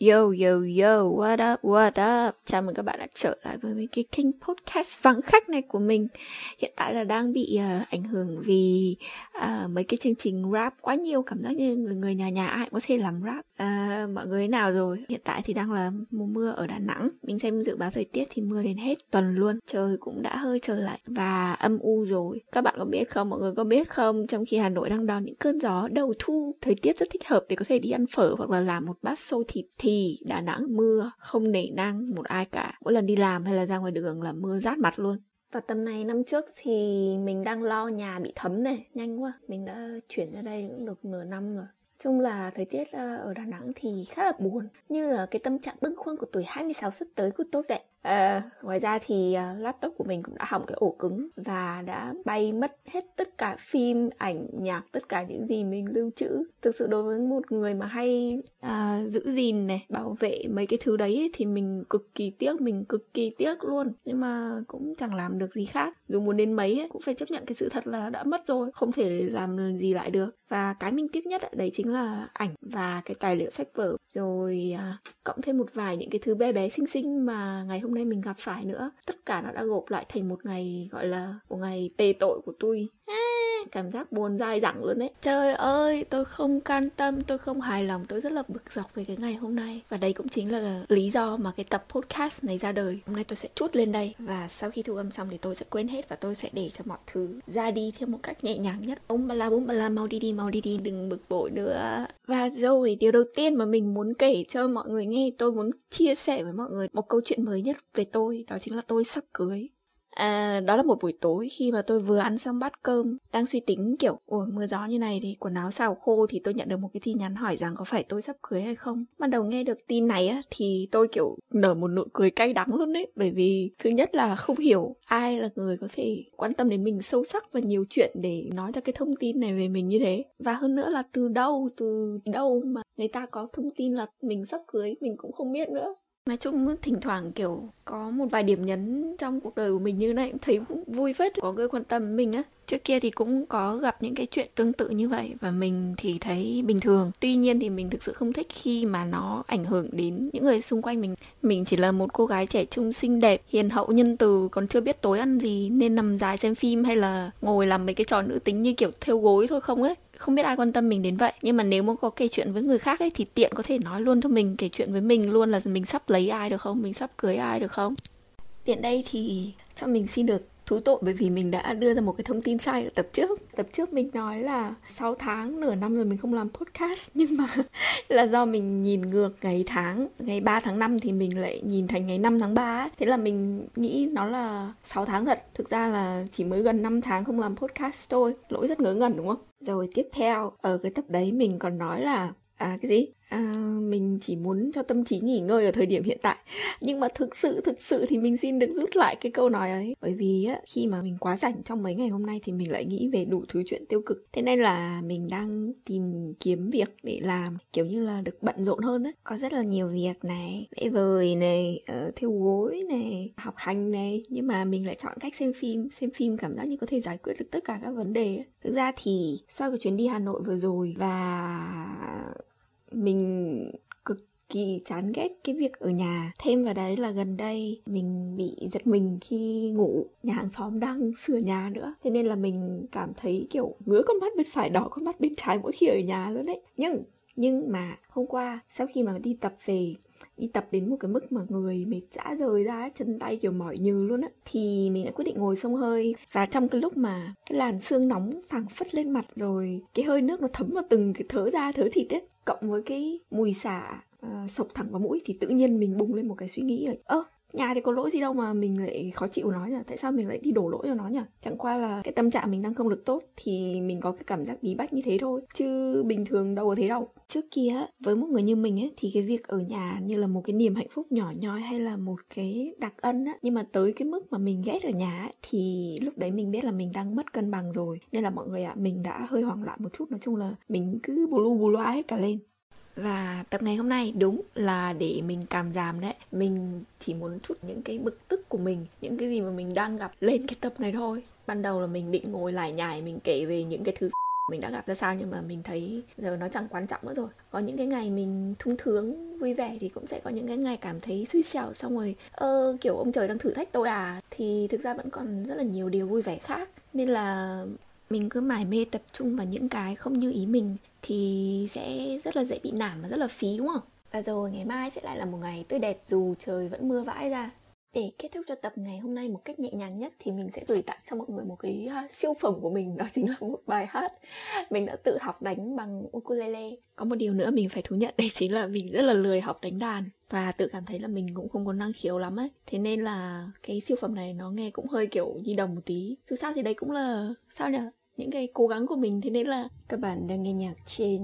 Yo yo yo, what up, what up? Chào mừng các bạn đã trở lại với cái kênh podcast vắng khách này của mình. Hiện tại là đang bị uh, ảnh hưởng vì uh, mấy cái chương trình rap quá nhiều, cảm giác như người người nhà nhà ai cũng có thể làm rap. Uh, mọi người nào rồi? Hiện tại thì đang là mùa mưa ở Đà Nẵng. Mình xem dự báo thời tiết thì mưa đến hết tuần luôn. Trời cũng đã hơi trở lại và âm u rồi. Các bạn có biết không? Mọi người có biết không? Trong khi Hà Nội đang đón những cơn gió đầu thu, thời tiết rất thích hợp để có thể đi ăn phở hoặc là làm một bát xôi thịt thì Đà Nẵng mưa, không nể nang một ai cả. Mỗi lần đi làm hay là ra ngoài đường là mưa rát mặt luôn. Và tầm này năm trước thì mình đang lo nhà bị thấm này, nhanh quá. Mình đã chuyển ra đây cũng được nửa năm rồi. Chung là thời tiết ờ, ở Đà Nẵng thì khá là buồn. Như là cái tâm trạng bâng khuâng của tuổi 26 sắp tới của tôi vậy À, ngoài ra thì uh, laptop của mình cũng đã hỏng cái ổ cứng và đã bay mất hết tất cả phim, ảnh, nhạc, tất cả những gì mình lưu trữ. Thực sự đối với một người mà hay uh, giữ gìn này, bảo vệ mấy cái thứ đấy ấy, thì mình cực kỳ tiếc, mình cực kỳ tiếc luôn. Nhưng mà cũng chẳng làm được gì khác. Dù muốn đến mấy ấy, cũng phải chấp nhận cái sự thật là đã mất rồi, không thể làm gì lại được. Và cái mình tiếc nhất ấy, đấy chính là ảnh và cái tài liệu sách vở. Rồi uh, cộng thêm một vài những cái thứ bé bé xinh xinh mà ngày hôm nay mình gặp phải nữa. Tất cả nó đã gộp lại thành một ngày, gọi là, một ngày tề tội của tôi. À, cảm giác buồn dai dẳng luôn đấy trời ơi, tôi không can tâm, tôi không hài lòng, tôi rất là bực dọc về cái ngày hôm nay. Và đây cũng chính là lý do mà cái tập podcast này ra đời. Hôm nay tôi sẽ chút lên đây và sau khi thu âm xong thì tôi sẽ quên hết và tôi sẽ để cho mọi thứ ra đi theo một cách nhẹ nhàng nhất. Ông bà la bông bà la, mau đi đi, mau đi đi, đừng bực bội nữa. Và rồi, điều đầu tiên mà mình muốn kể cho mọi người nghe, tôi muốn chia sẻ với mọi người một câu chuyện mới nhất về tôi, đó chính là tôi sắp cưới. À, đó là một buổi tối khi mà tôi vừa ăn xong bát cơm. Đang suy tính kiểu ủa mưa gió như này thì quần áo xào khô thì tôi nhận được một cái tin nhắn hỏi rằng có phải tôi sắp cưới hay không? Ban đầu nghe được tin này á thì tôi kiểu nở một nụ cười cay đắng luôn đấy. Bởi vì thứ nhất là không hiểu ai là người có thể quan tâm đến mình sâu sắc và nhiều chuyện để nói ra cái thông tin này về mình như thế. Và hơn nữa là từ đâu từ đâu mà người ta có thông tin là mình sắp cưới mình cũng không biết nữa nói chung thỉnh thoảng, kiểu, có một vài điểm nhấn trong cuộc đời của mình như này cũng thấy vui phết, có người quan tâm mình á. Trước kia thì cũng có gặp những cái chuyện tương tự như vậy và mình thì thấy bình thường. Tuy nhiên thì mình thực sự không thích khi mà nó ảnh hưởng đến những người xung quanh mình. Mình chỉ là một cô gái trẻ trung xinh đẹp, hiền hậu nhân từ, còn chưa biết tối ăn gì, nên nằm dài xem phim hay là ngồi làm mấy cái trò nữ tính như kiểu theo gối thôi không ấy không biết ai quan tâm mình đến vậy. Nhưng mà nếu muốn có kể chuyện với người khác ấy, thì tiện có thể nói luôn cho mình, kể chuyện với mình luôn là mình sắp lấy ai được không? Mình sắp cưới ai được không? Tiện đây thì cho mình xin được thú tội bởi vì mình đã đưa ra một cái thông tin sai ở tập trước. Tập trước mình nói là 6 tháng, nửa năm rồi mình không làm podcast. Nhưng mà là do mình nhìn ngược ngày tháng, ngày 3 tháng 5 thì mình lại nhìn thành ngày 5 tháng 3 ấy. thế là mình nghĩ nó là 6 tháng thật. Thực ra là chỉ mới gần 5 tháng không làm podcast thôi. Lỗi rất ngớ ngẩn, đúng không? Rồi tiếp theo, ở cái tập đấy mình còn nói là à cái gì? À, mình chỉ muốn cho tâm trí nghỉ ngơi ở thời điểm hiện tại. Nhưng mà thực sự thực sự thì mình xin được rút lại cái câu nói ấy. Bởi vì á, khi mà mình quá rảnh trong mấy ngày hôm nay thì mình lại nghĩ về đủ thứ chuyện tiêu cực. Thế nên là mình đang tìm kiếm việc để làm kiểu như là được bận rộn hơn á. Có rất là nhiều việc này vẽ vời này ờ, uh, thêu gối này học hành này. Nhưng mà mình lại chọn cách xem phim xem phim cảm giác như có thể giải quyết được tất cả các vấn đề thực ra thì sau cái chuyến đi hà nội vừa rồi và mình cực kỳ chán ghét cái việc ở nhà. Thêm vào đấy là gần đây mình bị giật mình khi ngủ. Nhà hàng xóm đang sửa nhà nữa. Thế nên là mình cảm thấy kiểu ngứa con mắt bên phải, đỏ con mắt bên trái mỗi khi ở nhà luôn đấy nhưng nhưng mà hôm qua, sau khi mà đi tập về đi tập đến một cái mức mà người mệt dã rời ra chân tay kiểu mỏi nhừ luôn á thì mình đã quyết định ngồi xông hơi. Và trong cái lúc mà cái làn xương nóng phảng phất lên mặt rồi cái hơi nước nó thấm vào từng cái thớ da thớ thịt ấy cộng với cái mùi xả uh, sộc thẳng vào mũi thì tự nhiên mình bùng lên một cái suy nghĩ rồi ơ nhà thì có lỗi gì đâu mà mình lại khó chịu nó nhỉ? Tại sao mình lại đi đổ lỗi cho nó nhỉ? Chẳng qua là cái tâm trạng mình đang không được tốt thì mình có cái cảm giác bí bách như thế thôi. Chứ bình thường đâu có thế đâu. Trước kia với một người như mình ấy thì cái việc ở nhà như là một cái niềm hạnh phúc nhỏ nhoi hay là một cái đặc ân á nhưng mà tới cái mức mà mình ghét ở nhà ấy, thì lúc đấy mình biết là mình đang mất cân bằng rồi. Nên là mọi người ạ à, mình đã hơi hoảng loạn một chút. Nói chung là mình cứ bù lu bù loa hết cả lên và tập ngày hôm nay đúng là để mình cảm giảm đấy. Mình chỉ muốn chút những cái bực tức của mình, Những cái gì mà mình đang gặp lên cái tập này thôi. Ban đầu là mình định ngồi lại nhải mình kể về những cái thứ mình đã gặp ra sao, nhưng mà mình thấy giờ nó chẳng quan trọng nữa rồi. Có những cái ngày mình thung thướng, vui vẻ thì cũng sẽ có những cái ngày cảm thấy suy xẻo, xong rồi, ơ, kiểu ông trời đang thử thách tôi à? Thì thực ra vẫn còn rất là nhiều điều vui vẻ khác. Nên là mình cứ mải mê tập trung vào những cái không như ý mình thì sẽ rất là dễ bị nản và rất là phí, đúng không? Và rồi ngày mai sẽ lại là một ngày tươi đẹp dù trời vẫn mưa vãi ra. Để kết thúc cho tập ngày hôm nay một cách nhẹ nhàng nhất thì mình sẽ gửi tặng cho mọi người một cái à, siêu phẩm của mình, đó chính là một bài hát mình đã tự học đánh bằng ukulele. Có một điều nữa mình phải thú nhận đấy chính là mình rất là lười học đánh đàn và tự cảm thấy là mình cũng không có năng khiếu lắm ấy. Thế nên là cái siêu phẩm này nó nghe cũng hơi kiểu nhi đồng một tí. Dù sao thì đây cũng là, sao nhỉ những cái cố gắng của mình. Thế nên là các bạn đang nghe nhạc trên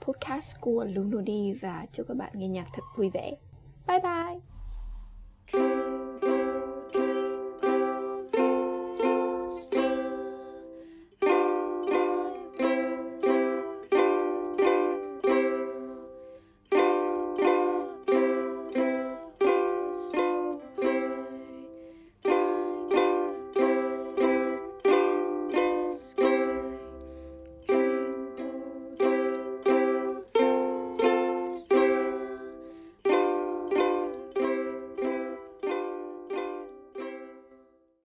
podcast của Luno đi và chúc các bạn nghe nhạc thật vui vẻ. Bye bye.